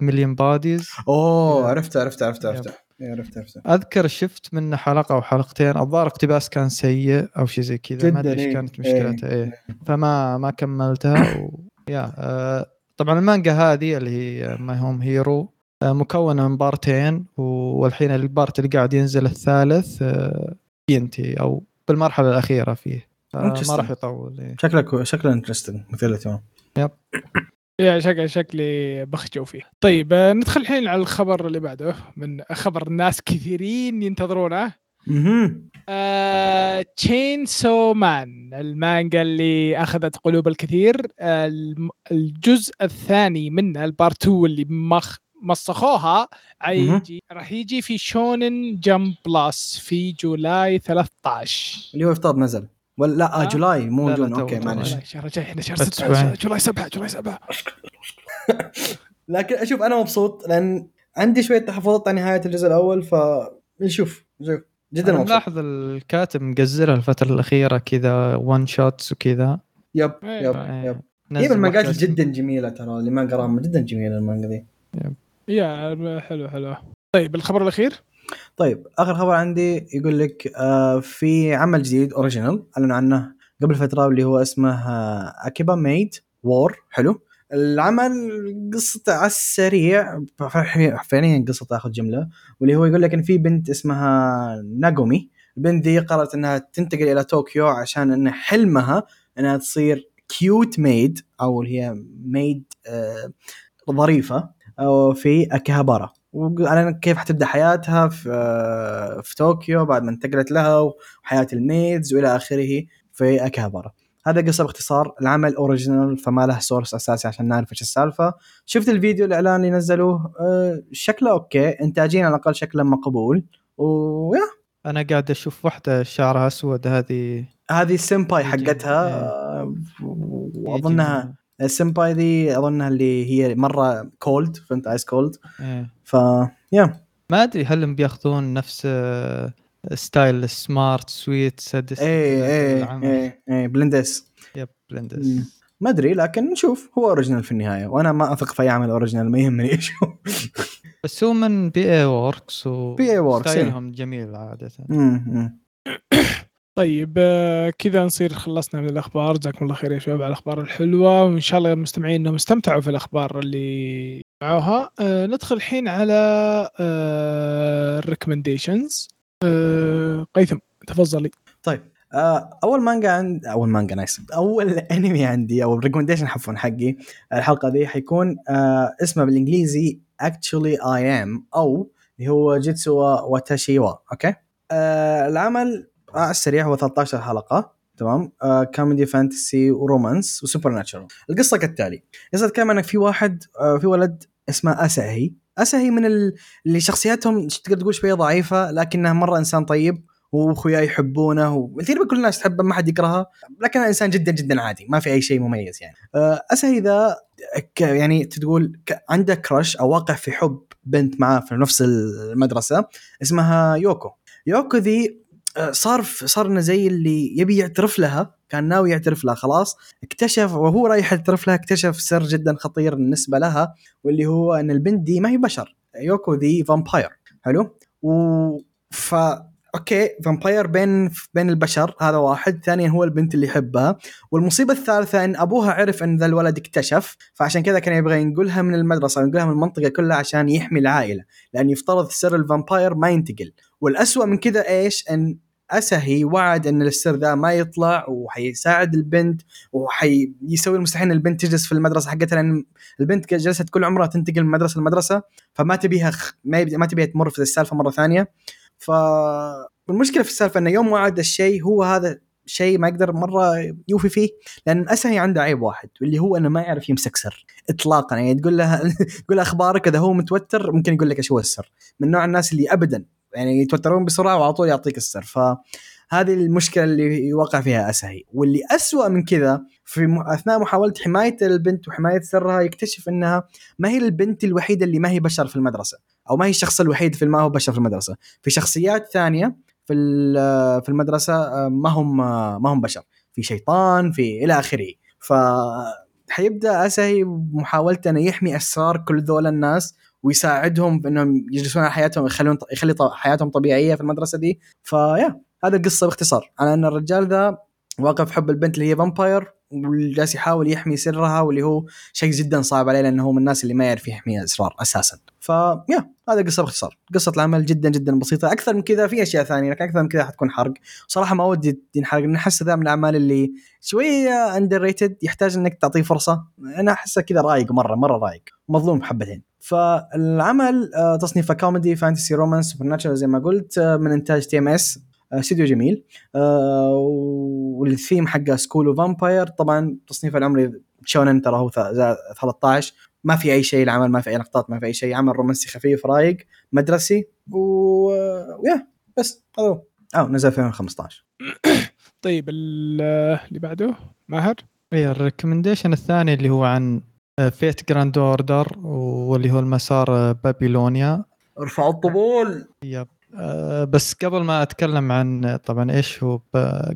مليون بوديز أوه يا. عرفت عرفت عرفت عرفت إيه، عرفت عرفت. أذكر شفت منه حلقة أو حلقتين. الظاهر اقتباس كان سيء أو شيء زي كذا. ما أدري إيش إيه. كانت مشكلتها إيه فما ما كملتها و... yeah آه، طبعا المانجا هذه اللي هي My Home Hero مكونة من بارتين والحين ال part اللي قاعد ينزل الثالث آه، ينتهي أو بالمرحلة الأخيرة فيه. ما. راح يطول إيه. شكله كو... شكله interesting مثير للاهتمام. يا شكل شكلي بخجو فيه. طيب آه، ندخل الحين على الخبر اللي بعده من خبر ناس كثيرين ينتظرونه. مهم. تشين سو مان المانجا اللي أخذت قلوب الكثير. آه، الجزء الثاني منها البارت 2 اللي مخ مسخوها. يجي راح يجي في شونن جمب بلس في جولاي 13 اللي هو افترض نزل. ولا لا آه. July مو June. okay. معلش لا، شهر جاي إحنا شهر بس 6 أسبوعين. July 7 July 7 لكن أشوف أنا مبسوط لأن عندي شوية تحفظات عن نهاية الجزء الأول فنشوف. نشوف. جدا مبسوط. ملاحظ الكاتب مقزرها الفترة الأخيرة كذا one shots وكذا. yep إيه. yep إيه. yep. هي المانجات جدا جميلة ترى اللي ما قراها جدا جميلة المانجا ذي yeah حلو حلو. طيب الخبر الأخير؟ طيب آخر خبر عندي يقول لك آه في عمل جديد original أعلنوا عنه قبل فترة اللي هو اسمه آه Akiba Maid War حلو. العمل قصته على السريع فعليا قصة تاخذ جملة واللي هو يقول لك إن في بنت اسمها ناغومي. البنت دي قررت إنها تنتقل إلى طوكيو عشان إن حلمها إنها تصير cute maid أو اللي هي maid آه ظريفة في اكيهابارا وعلى كيف حتبدأ حياتها في آه في طوكيو بعد ما انتقلت لها وحياة ال maids وإلى آخره في اكيهابارا هذا قصة باختصار العمل original فما له source أساسي عشان نعرف إيش السالفة. شفت الفيديو الإعلان اللي نزلوه أه شكله okay انتاجيا على الأقل شكله مقبول. ويا أنا قاعد أشوف واحدة شعرها أسود هذه هذه السمباي حقتها إيه. آه، وأظنها السمباي ذي أظنها اللي هي مرة كولد فهمت؟ ايس كولد إيه. ف يا ما أدري هل بيأخذون نفس ستايل سمارت سويت سادس إيه إيه إيه إيه بلندس يب. بلندس ما أدري لكن نشوف. هو اوريجينال في النهاية وأنا ما أثق في أي عمل اوريجينال ما يهمني. إيش هو بس هو من بي اي ووركس و PA Works، إيه. ستايلهم جميل عادة. طيب آه، كذا نصير خلصنا من الأخبار. جزاكم الله خير يا شباب على الأخبار الحلوة وإن شاء الله المستمعين إنهم استمتعوا في الأخبار اللي معوها. آه، ندخل الحين على ال recommendations قيثم تفضلي. طيب آه، أول مانجا عند أول مانجا nice أول انمي عندي أو ال recommendation حفوا حقي الحلقة دي حيكون آه اسمه بالإنجليزي actually I am أو اللي هو جيتسوا واتاشيوا okay؟ آه العمل آه على السريع هو 13 حلقة تمام؟ آه comedy fantasy و romance و supernatural القصة كالتالي. قصة كان إنك في واحد آه في ولد اسمه اساهي اساهي من ال- اللي شخصياتهم تقدر تقول شوية ضعيفة لكنه مرة إنسان طيب واخوياه يحبونه وتقريبا كل الناس تحبه ما حد يكرهه لكنه إنسان جدا جدا عادي ما في أي شيء مميز يعني. آه، أسهي ذا يعني تقول عنده crush أو واقع في حب بنت معاه في نفس المدرسة اسمها يوكو. يوكو ذي آه، صار صار إنه زي اللي يبي يعترف لها كان ناوي يعترف لها خلاص. اكتشف وهو رايح يعترف لها اكتشف سر جدا خطير بالنسبة لها واللي هو إن البنت دي ما هي بشر. يوكو ذي vampire حلو؟ و ف okay vampire بين بين البشر هذا واحد. ثانيا هو البنت اللي يحبها. والمصيبة الثالثة إن أبوها عرف إن ذا الولد اكتشف فعشان كذا كان يبغى ينقلها من المدرسة ينقلها من المنطقة كلها عشان يحمي العائلة لأن يفترض سر ال vampire ما ينتقل. والأسوأ من كذا إيش؟ إن أسهي وعد أن السر ذا ما يطلع وحيساعد البنت وحيسوي المستحيل إن البنت تجلس في المدرسة حقتها لأن البنت جلست كل عمرها تنتقل من مدرسة لمدرسة فما تبيها خ... ما. ما تبيها تمر في السالفة مرة ثانية فالمشكلة في السالفة إنه يوم وعد الشيء هو هذا شيء ما يقدر مرة يوفي فيه لأن اسهي عنده عيب واحد واللي هو إنه ما يعرف يمسك سر اطلاقا يعني تقول له تقول أخبارك إذا هو متوتر ممكن يقول لك إيش هو السر من نوع الناس اللي ابدا يعني يتوترون بسرعة وعلى طول يعطيك السر. فهذه المشكلة اللي يوقع فيها اسهي واللي أسوأ من كذا في أثناء محاولة حماية البنت وحماية سرها يكتشف إنها ما هي البنت الوحيدة اللي ما هي بشر في المدرسة أو ما هي الشخص الوحيد في ما هو بشر في المدرسة. في شخصيات ثانية في في المدرسة آه، ما هم آه، ما هم بشر. في شيطان في إلى آخره. ف حيبدأ اسهي بمحاولته إنه يحمي أسرار كل ذول الناس ويساعدهم بانهم يجلسون على حياتهم يخلون يخلي حياتهم طبيعية في المدرسة دي. فيا هذا القصة باختصار. على إن الرجال ذا واقع في حب البنت اللي هي فامباير وجالس يحاول يحمي سرها واللي هو شيء جدا صعب عليه لأنه هو من الناس اللي ما يعرف يحمي أسرار أساسا. فيا هذا قصة باختصار. قصة العمل جدا جدا بسيطة. أكثر من كذا في أشياء ثانية لكن أكثر من كذا حتكون حرق. صراحة ما ودي ينحرق لأن أحس ذا من الأعمال اللي شوية underrated يحتاج إنك تعطيه فرصة. أنا أحسه كذا رايق مرة مرة رايق مظلوم حبتين. فالعمل آه، تصنيفه comedy fantasy romance supernatural زي ما قلت آه، من إنتاج TMS استوديو جميل. آه، والثيم حقه school و vampire طبعا تصنيف العمري شونن ترى هو ث- ذا 13 ما في أي شيء العمل ما في أي لقطات ما في أي شيء. عمل رومانسي خفيف رايق مدرسي و ويا بس هذا هو. آه نزل في 2015 طيب ال- اللي بعده ماهر؟ اي ال recommendation الثاني اللي هو عن Fate Grand Order واللي هو المسار آه، بابيلونيا. ارفعوا الطبول. yep. آه، بس قبل ما أتكلم عن طبعا إيش هو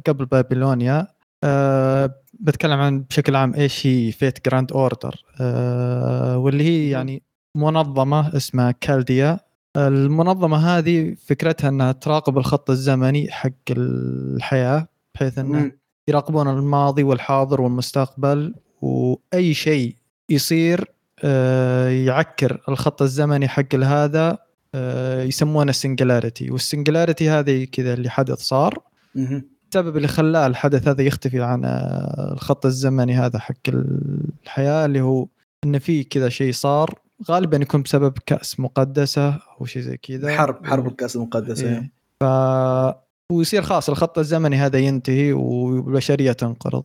قبل بابيلونيا أه بتكلم عن بشكل عام إيش هي Fate Grand Order. أه واللي هي يعني منظمة اسمها كالديا. المنظمة هذه فكرتها إنها تراقب الخط الزمني حق الحياة بحيث إنه. يراقبون الماضي والحاضر والمستقبل وأي شيء يصير آه، يعكر الخط الزمني حق هذا آه، يسمونه ال singularity وال singularity هذه كذا اللي حدث صار. السبب اللي خلاه الحدث هذا يختفي عن آه، الخط الزمني هذا حق الحياة اللي هو انه في كذا شيء صار. غالبا يكون بسبب كأس مقدسة أو شيء زي كذا. حرب حرب الكأس المقدسة إيه. ف ويصير خلاص الخط الزمني هذا ينتهي والبشريه تنقرض.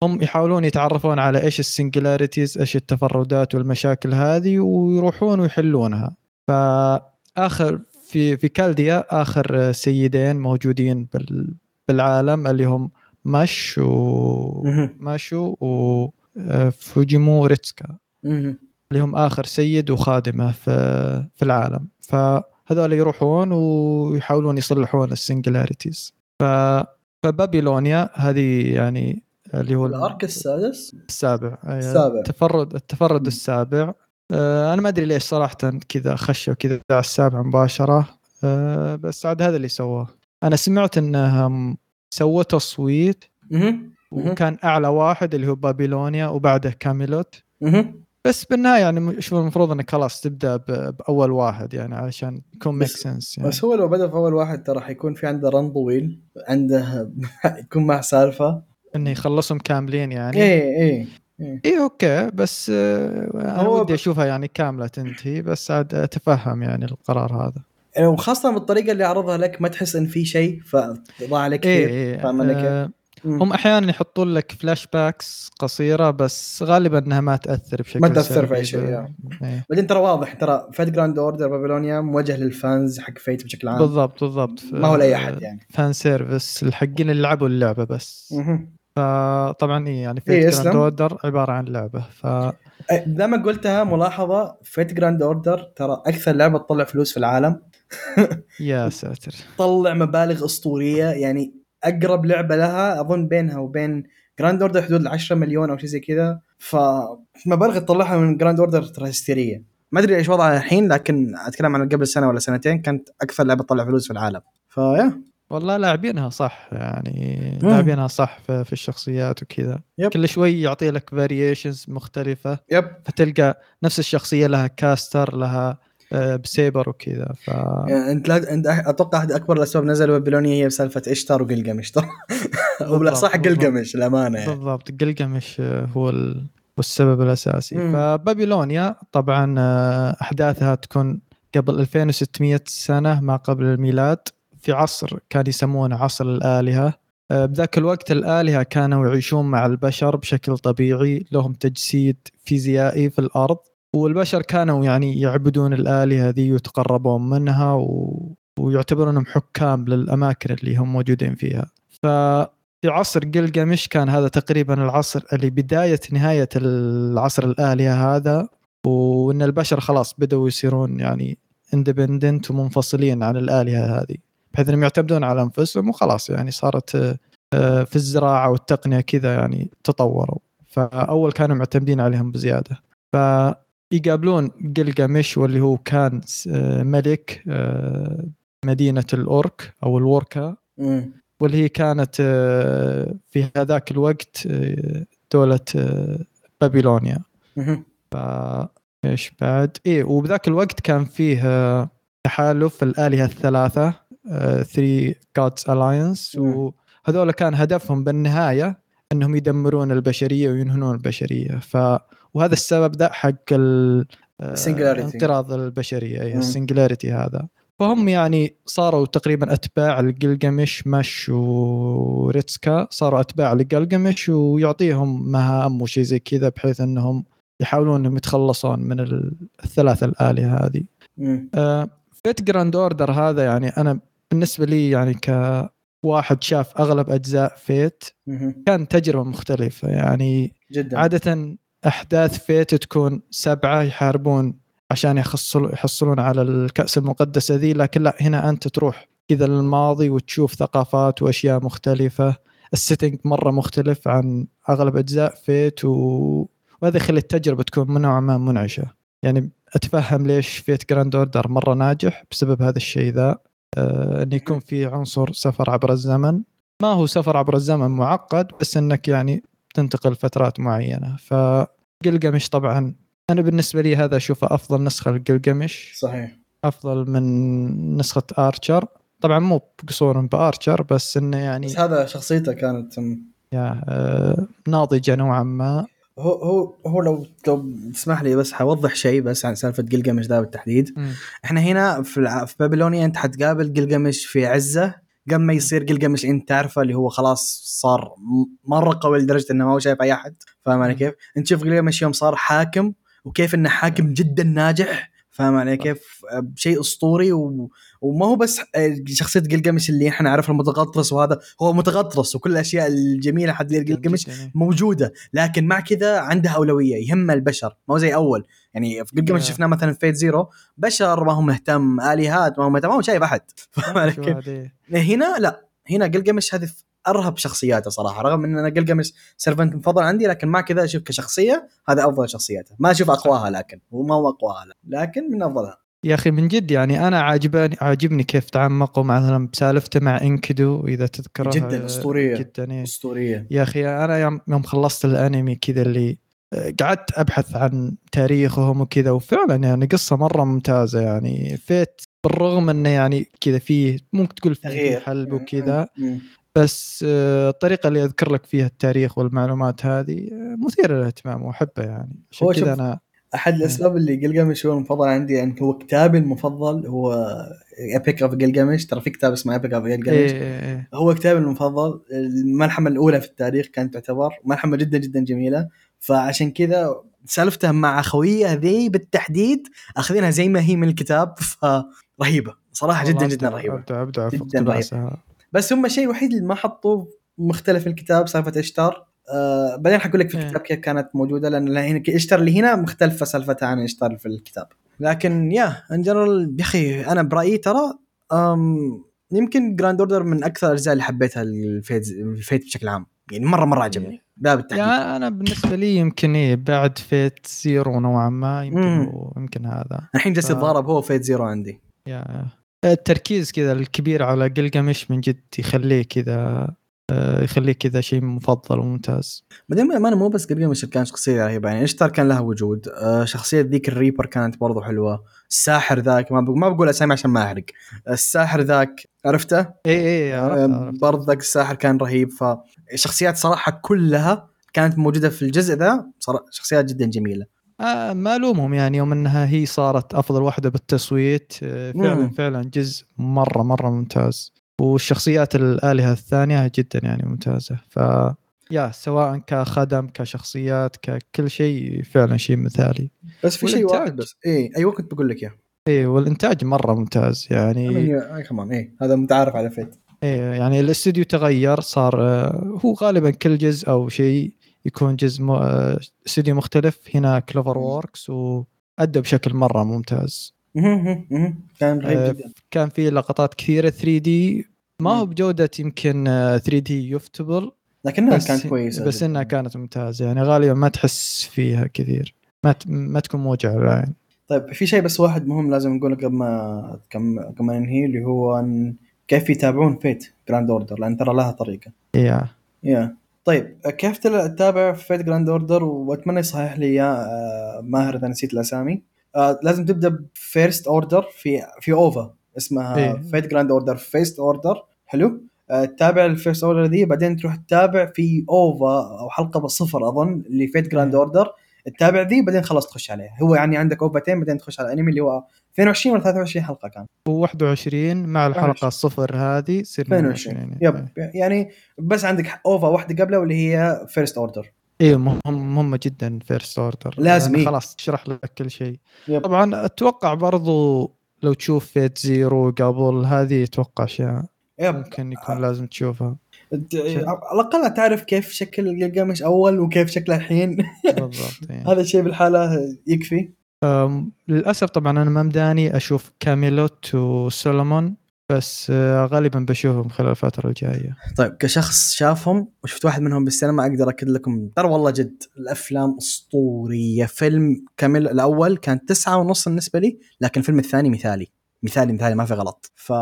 فهم يحاولون يتعرفون على إيش السنجلاريتيز إيش التفردات والمشاكل هذه ويروحون ويحلونها فآخر في في كالديا آخر سيدين موجودين بال بالعالم اللي هم ماش و. ماشو وفوجيمو ريتسكا مهم. اللي هم آخر سيد وخادمه في في العالم فهذول يروحون ويحاولون يصلحون ال singularities ف فبابيلونيا هذه يعني اللي هو ال arc السادس السابع السابع. التفرد التفرد. السابع آه، أنا ما أدري ليش صراحة كذا خشوا كذا على السابع مباشرة آه، بس عاد هذا اللي سواه أنا سمعت إنهم سووا تصويت. وكان أعلى واحد اللي هو بابيلونيا وبعده كاميلوت. بس بالنهاية يعني شوف المفروض إنك خلاص تبدأ بأول واحد يعني علشان يكون make sense يعني. بس هو لو بدأ في أول واحد ترى حيكون في عنده run طويل عنده يكون مع سالفة إنه يخلصهم كاملين يعني إيه إيه اي okay بس آه، أنا هو ودي أشوفها يعني كاملة تنتهي بس عاد أتفهم يعني القرار هذا يعني وخاصة بالطريقة اللي عرضها لك ما تحس إن في شيء فضاع عليك إيه كثير فاهم علي كيف؟ آه، مم. هم أحيانا يحطون لك flashbacks قصيرة بس غالبا إنها ما تأثر بشكل ما تأثر في سلبي. شيء، يعني. إيه. بعدين ترى واضح ترى Fate Grand Order بابلونيا موجه لل fans حق Fate بشكل عام بالضبط بالضبط ما هو لأي أحد يعني fan service الحقين اللي لعبوا اللعبة بس. فطبعا إيه يعني إيه، Fate اسلم. Grand Order عبارة عن لعبة ف أي، زي ما قلتها ملاحظة Fate Grand Order ترى أكثر لعبة تطلع فلوس في العالم. يا ساتر. تطلع مبالغ أسطورية يعني أقرب لعبة لها أظن بينها وبين Grand Order حدود ال 10 مليون أو شيء زي كذا. فمبالغ تطلعها من Grand Order ترى هستيرية. ما أدري إيش وضعها الحين لكن أتكلم عن قبل سنة ولا سنتين كانت أكثر لعبة تطلع فلوس في العالم. فيا. والله لاعبينها صح يعني. لاعبينها صح في, الشخصيات وكذا yep. كل شوي يعطي لك variations مختلفة yep فتلقى نفس الشخصية لها caster لها آه، بسيبر وكذا ف يعني انت لا انت أتوقع احد أكبر الأسباب نزلوا بابلونيا هي بسالفة إشتر وقلقمش ترى ولا صح بالضبط. قلقمش الامانه يعني بالضبط قلقمش آه، هو ال... هو السبب الأساسي مم. فبابيلونيا طبعا آه، أحداثها تكون قبل 2600 سنة ما قبل الميلاد في عصر كان يسمونه عصر الآلهة. آه، بذاك الوقت الآلهة كانوا يعيشون مع البشر بشكل طبيعي لهم تجسيد فيزيائي في الأرض. والبشر كانوا يعني يعبدون الآلهة ذي ويتقربون منها و... ويعتبرونهم حكام للأماكن اللي هم موجودين فيها. ففي عصر قلقمش كان هذا تقريبا العصر اللي بداية نهاية العصر الآلهة هذا وإن البشر خلاص بدأوا يصيرون يعني اندبندنت ومنفصلين عن الآلهة هذه. بحيث انهم يعتمدون على انفسهم وخلاص يعني صارت آه، آه، في الزراعة والتقنية كذا يعني تطوروا فأول كانوا معتمدين عليهم بزيادة فيقابلون قلقمش واللي هو كان آه، ملك مدينة الأورك أو الوركا. واللي هي كانت في هذاك الوقت دولة آه، بابيلونيا. ف إيش بعد؟ إيه وبذاك الوقت كان فيه تحالف الآلهة الثلاثة 3 goddess alliance. وهذول كان هدفهم بالنهاية أنهم يدمرون البشرية وينهون البشرية ف وهذا السبب ذا حق ال آه،. انقراض البشرية اي. ال singularity هذا فهم يعني صاروا تقريبا أتباع لجلجمش مش وريتسكا صاروا أتباع لجلجمش ويعطيهم مهام وشي زي كذا بحيث أنهم يحاولون إنهم يتخلصون من ال- الثلاثة الآلهة هذه. مم. آه، Fate Grand Order هذا يعني أنا بالنسبة لي يعني كواحد شاف أغلب أجزاء Fate. كان تجربة مختلفة. يعني جدا. عادة أحداث Fate تكون سبعة يحاربون عشان يحصلون على الكأس المقدسة ذي لكن لا هنا أنت تروح كذا للماضي وتشوف ثقافات وأشياء مختلفة. ال setting مرة مختلف عن أغلب أجزاء Fate و... وهذا يخلي التجربة تكون من نوعا ما منعشة. يعني أتفهم ليش Fate Grand Order مرة ناجح بسبب هذا الشيء ذا. آه انه يكون في عنصر سفر عبر الزمن. ما هو سفر عبر الزمن معقد بس أنك يعني تنتقل فترات معينة. فقلقمش طبعا. أنا بالنسبة لي هذا اشوفه أفضل نسخة لقلقمش صحيح. أفضل من نسخة Archer طبعا مو بقصور ب Archer بس إنه يعني بس هذا شخصيته كانت يا آه ناضجة نوعا ما. هو هو هو لو لو تسمح لي بس حوضح شيء بس عن سالفة قلقمش ذا بالتحديد مم. إحنا هنا في الع... في بابلونيا أنت حتقابل قلقمش في عزة قبل ما يصير قلقمش أنت تعرفه اللي هو خلاص صار م- مرة قوي لدرجة إنه ما هو شايف أي أحد فاهم علي. كيف؟ أنت تشوف قلقمش يوم صار حاكم وكيف إنه حاكم جدا ناجح فاهم علي كيف؟ شيء أسطوري و... وما هو بس شخصية قلقمش اللي إحنا نعرفها المتغطرس وهذا هو متغطرس وكل الأشياء الجميلة حق قلقمش جدا. موجودة لكن مع كذا عنده أولوية يهم البشر ما هو زي أول يعني في Yeah. شفناه مثلا في Fate Zero بشر ما هو مهتم الهات ما هو مهتم ما هو شايف أحد فاهم علي كيف؟ هنا لا هنا قلقمش هذه أرهب شخصياته صراحة رغم إن أنا قلقمش servant مفضل عندي لكن مع كذا أشوف كشخصية هذا أفضل شخصياته ما أشوف أقواها لكن هو ما هو أقواها. لكن من أفضلها يا أخي من جد يعني أنا عاجبني عاجبني كيف تعمقوا مثلا بسالفته مع إنكدو إذا تذكره جداً أسطورية. جدا إيه. أسطورية يا أخي أنا يوم يوم خلصت الأنمي كذا اللي آه، قعدت أبحث عن تاريخهم وكذا وفعلا يعني قصة مرة ممتازة يعني فيت بالرغم إنه يعني كذا فيه ممكن تقول فيه حلب وكذا. بس آه، الطريقة اللي أذكر لك فيها التاريخ والمعلومات هذه آه، مثيرة للاهتمام وأحبها يعني. عشان كذا أنا أحد الأسباب اللي قلقمش هو المفضل عندي يعني هو كتابي المفضل هو Epic of Gilgamesh ترى في كتاب اسمه Epic of إيه إيه إيه. هو كتابي المفضل. الملحمة الأولى في التاريخ كانت تعتبر ملحمة جدا جدا جميلة. فعشان كذا سالفته مع خويه ذي بالتحديد أخذينها زي ما هي من الكتاب. فرهيبة. صراحة جدا جدا رهيبة. أبدع أبدع جداً اقتباسها بس هم الشيء الوحيد اللي ما حطوه مختلف في الكتاب سالفة إشتار. آه بعدين حقول لك في إيه. الكتاب كيف كانت موجودة لأن هنا إشتار اللي هنا مختلفة سالفتها عن إشتار في الكتاب. لكن yeah in general يا أخي أنا برأيي ترى يمكن Grand Order من أكثر الأجزاء اللي حبيتها ال Fate ال Fate بشكل عام. يعني مرة مرة عجبني. لا بالتحديد يعني أنا بالنسبة لي يمكن إيه بعد Fate Zero نوعا ما يمكن يمكن هذا. الحين جالس ف- يتضارب هو Fate Zero عندي. yeah. التركيز كذا الكبير على قلقمش من جد يخليه كذا آه، يخليه كذا شيء مفضل وممتاز. بعدين ما أنا مو بس قلقمش كان شخصية رهيبة يعني إشتار كان لها وجود؟ آه شخصية ذيك ال reaper كانت برضو حلوة. الساحر ذاك ما ما بقول أسامي عشان ما أحرق. الساحر ذاك عرفته؟ اي اي. برضه ذاك الساحر كان رهيب. فالشخصيات صراحة كلها كانت موجودة في الجزء ذا شخصيات جدا جميلة. آه ما ألومهم يعني يوم إنها هي صارت أفضل واحدة بالتصويت آه، فعلا مم. فعلا جزء مرة مرة ممتاز. والشخصيات الآلهة الثانية جدا يعني ممتازة. ف yeah سواء كخدم كشخصيات ككل شيء فعلا شيء مثالي. بس في شيء. واحد بس. إيه أيوه كنت بقول لك إياه. إيه والإنتاج مرة ممتاز يعني. اي كمان إيه هذا متعارف على Fate. إيه يعني الاستوديو تغير صار آه، هو غالبا كل جزء أو شيء يكون جزء آه، استوديو مختلف. هنا CloverWorks وأدى بشكل مرة ممتاز. كان رهيب آه، جدا. كان في لقطات كثيرة 3D ما هو بجودة يمكن 3D Ufotable لكنها كانت كويسة بس. إنها كانت ممتازة. يعني غالبا ما تحس فيها كثير. ما ما تكون موجعة للعين طيب في شيء بس واحد مهم لازم نقوله قبل ما قبل ما ننهي اللي هو أن كيف يتابعون Fate Grand Order لأن ترى لها طريقة. yeah yeah طيب كيف تتابع Fate Grand Order وأتمنى يصحح لي إياه آه، ماهر إذا نسيت الأسامي. آه، لازم تبدأ ب First Order في في OVA اسمها إيه. Fate Grand Order First Order حلو؟ آه، تتابع ال First Order ذي بعدين تروح تتابع في OVA أو حلقة بصفر أظن اللي Fate Grand. Order تتابع ذي بعدين خلاص تخش عليها. هو يعني عندك أوفاتين بعدين تخش على الانمي اللي هو 22 ولا 23 حلقة كان؟ و21 مع الحلقة 21. الصفر هذه يصير 22 22 yep. يعني بس عندك OVA واحدة قبله واللي هي First Order مهم مهمة جدا First Order لازم إيه. خلاص تشرح لك كل شيء. yep. طبعا أتوقع برضو لو تشوف Fate Zero قبل هذه أتوقع أشياء ممكن يكون لازم تشوفها. على الأقل تعرف كيف شكل قلقمش أول وكيف شكله الحين. بالضبط يعني. هذا الشيء بالحالة يكفي. للأسف طبعا أنا ما مداني أشوف Camelot و Solomon بس آه، غالبا بشوفهم خلال الفترة الجاية. طيب كشخص شافهم وشفت واحد منهم بالسينما أقدر أكد لكم ترى والله جد الأفلام أسطورية. فيلم كامل الأول كان تسعة ونص بالنسبة لي لكن الفيلم الثاني مثالي. مثالي مثالي ما في غلط. ف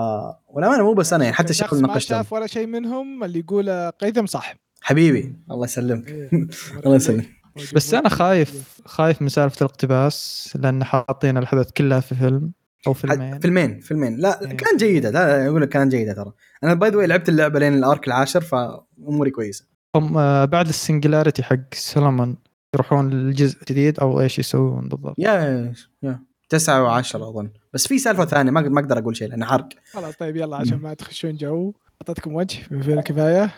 والأمانة مو بس أنا يعني حتى الشيخ شخص اللي ما شاف ولا شيء منهم اللي يقول قيثم صح. حبيبي الله يسلمك. إيه. الله يسلمك. بس أنا خايف خايف من سالفة الاقتباس لأن حاطين الاحداث كلها في فيلم أو فيلمين. فيلمين فيلمين. لا إيه. كان جيدة. لا أقول لك كان جيدة ترى. أنا by the لعبت اللعبة لين ال arc العاشر فأموري كويسة. هم آه، بعد ال singularity حق Solomon يروحون للجزء الجديد أو إيش يسوون بالضبط. yeah yeah. تسعة وعشرة أظن. بس في سالفة ثانية ما ما أقدر أقول شيء لأنه حرق خلاص طيب يلا عشان ما تخشون جو. أعطيتكم وجه بما الكفاية.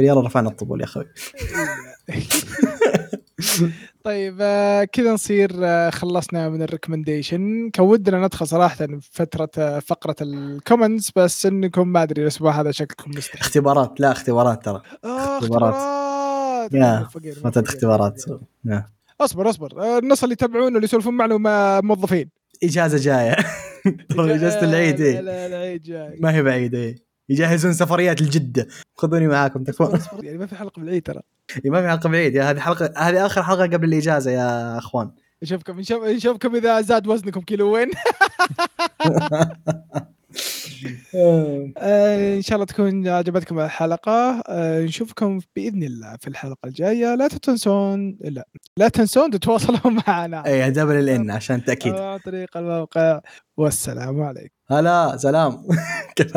يلا رفعنا الطبول يا أخوي. طيب آه، كذا نصير آه، خلصنا من ال recommendation كان ودنا ندخل صراحة فترة آه، فقرة ال comments بس إنكم ما أدري الأسبوع هذا شكلكم مستحيل. اختبارات لا اختبارات ترى. اختبارات. اختبارات. فترة اختبارات. أصبر أصبر. الناس اللي يتابعون واللي يسولفون معنا موظفين. إجازة جاية. إجازة العيد إيه. لا العيد جاي ما هي بعيده إيه. يجهزون سفريات لجدة. خذوني معاكم تكفون. يعني ما في حلقة بالعيد ترى. إيه، ما في حلقة يا هذه حلقة هذه آخر حلقة قبل الإجازة يا أخوان. نشوفكم نشوف- نشوفكم إذا زاد وزنكم كيلوين آه، إن شاء الله تكون عجبتكم الحلقة. آه، نشوفكم بإذن الله في الحلقة الجاية. لا تنسون لا لا تنسون تتواصلوا معنا. اي دبل الإن عشان تأكيد. عن طريق الموقع. والسلام عليكم. هلا سلام. كيف